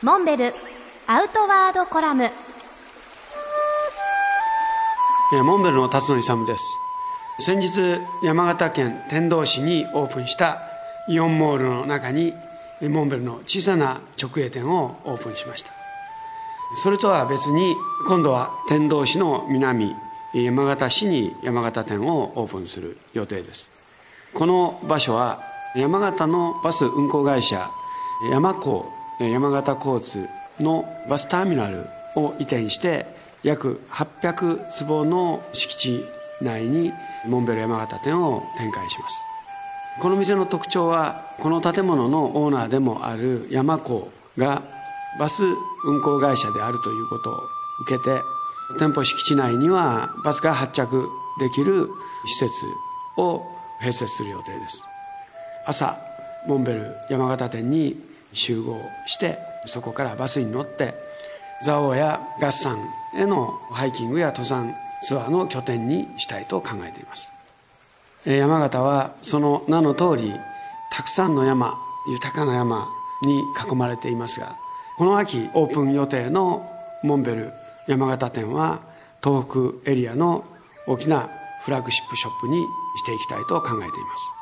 モンベルアウトワードコラム。モンベルの辰野勇です。先日山形県天童市にオープンしたイオンモールの中にモンベルの小さな直営店をオープンしました。それとは別に今度は天童市の南山形市に山形店をオープンする予定です。この場所は山形のバス運行会社山港山形交通のバスターミナルを移転して約800坪の敷地内にモンベル山形店を展開します。この店の特徴はこの建物のオーナーでもある山港がバス運行会社であるということを受けて店舗敷地内にはバスが発着できる施設を併設する予定です。朝モンベル山形店に集合してそこからバスに乗って蔵王や合山へのハイキングや登山ツアーの拠点にしたいと考えています。山形はその名の通りたくさんの山豊かな山に囲まれていますがこの秋オープン予定のモンベル山形店は東北エリアの大きなフラッグシップショップにしていきたいと考えています。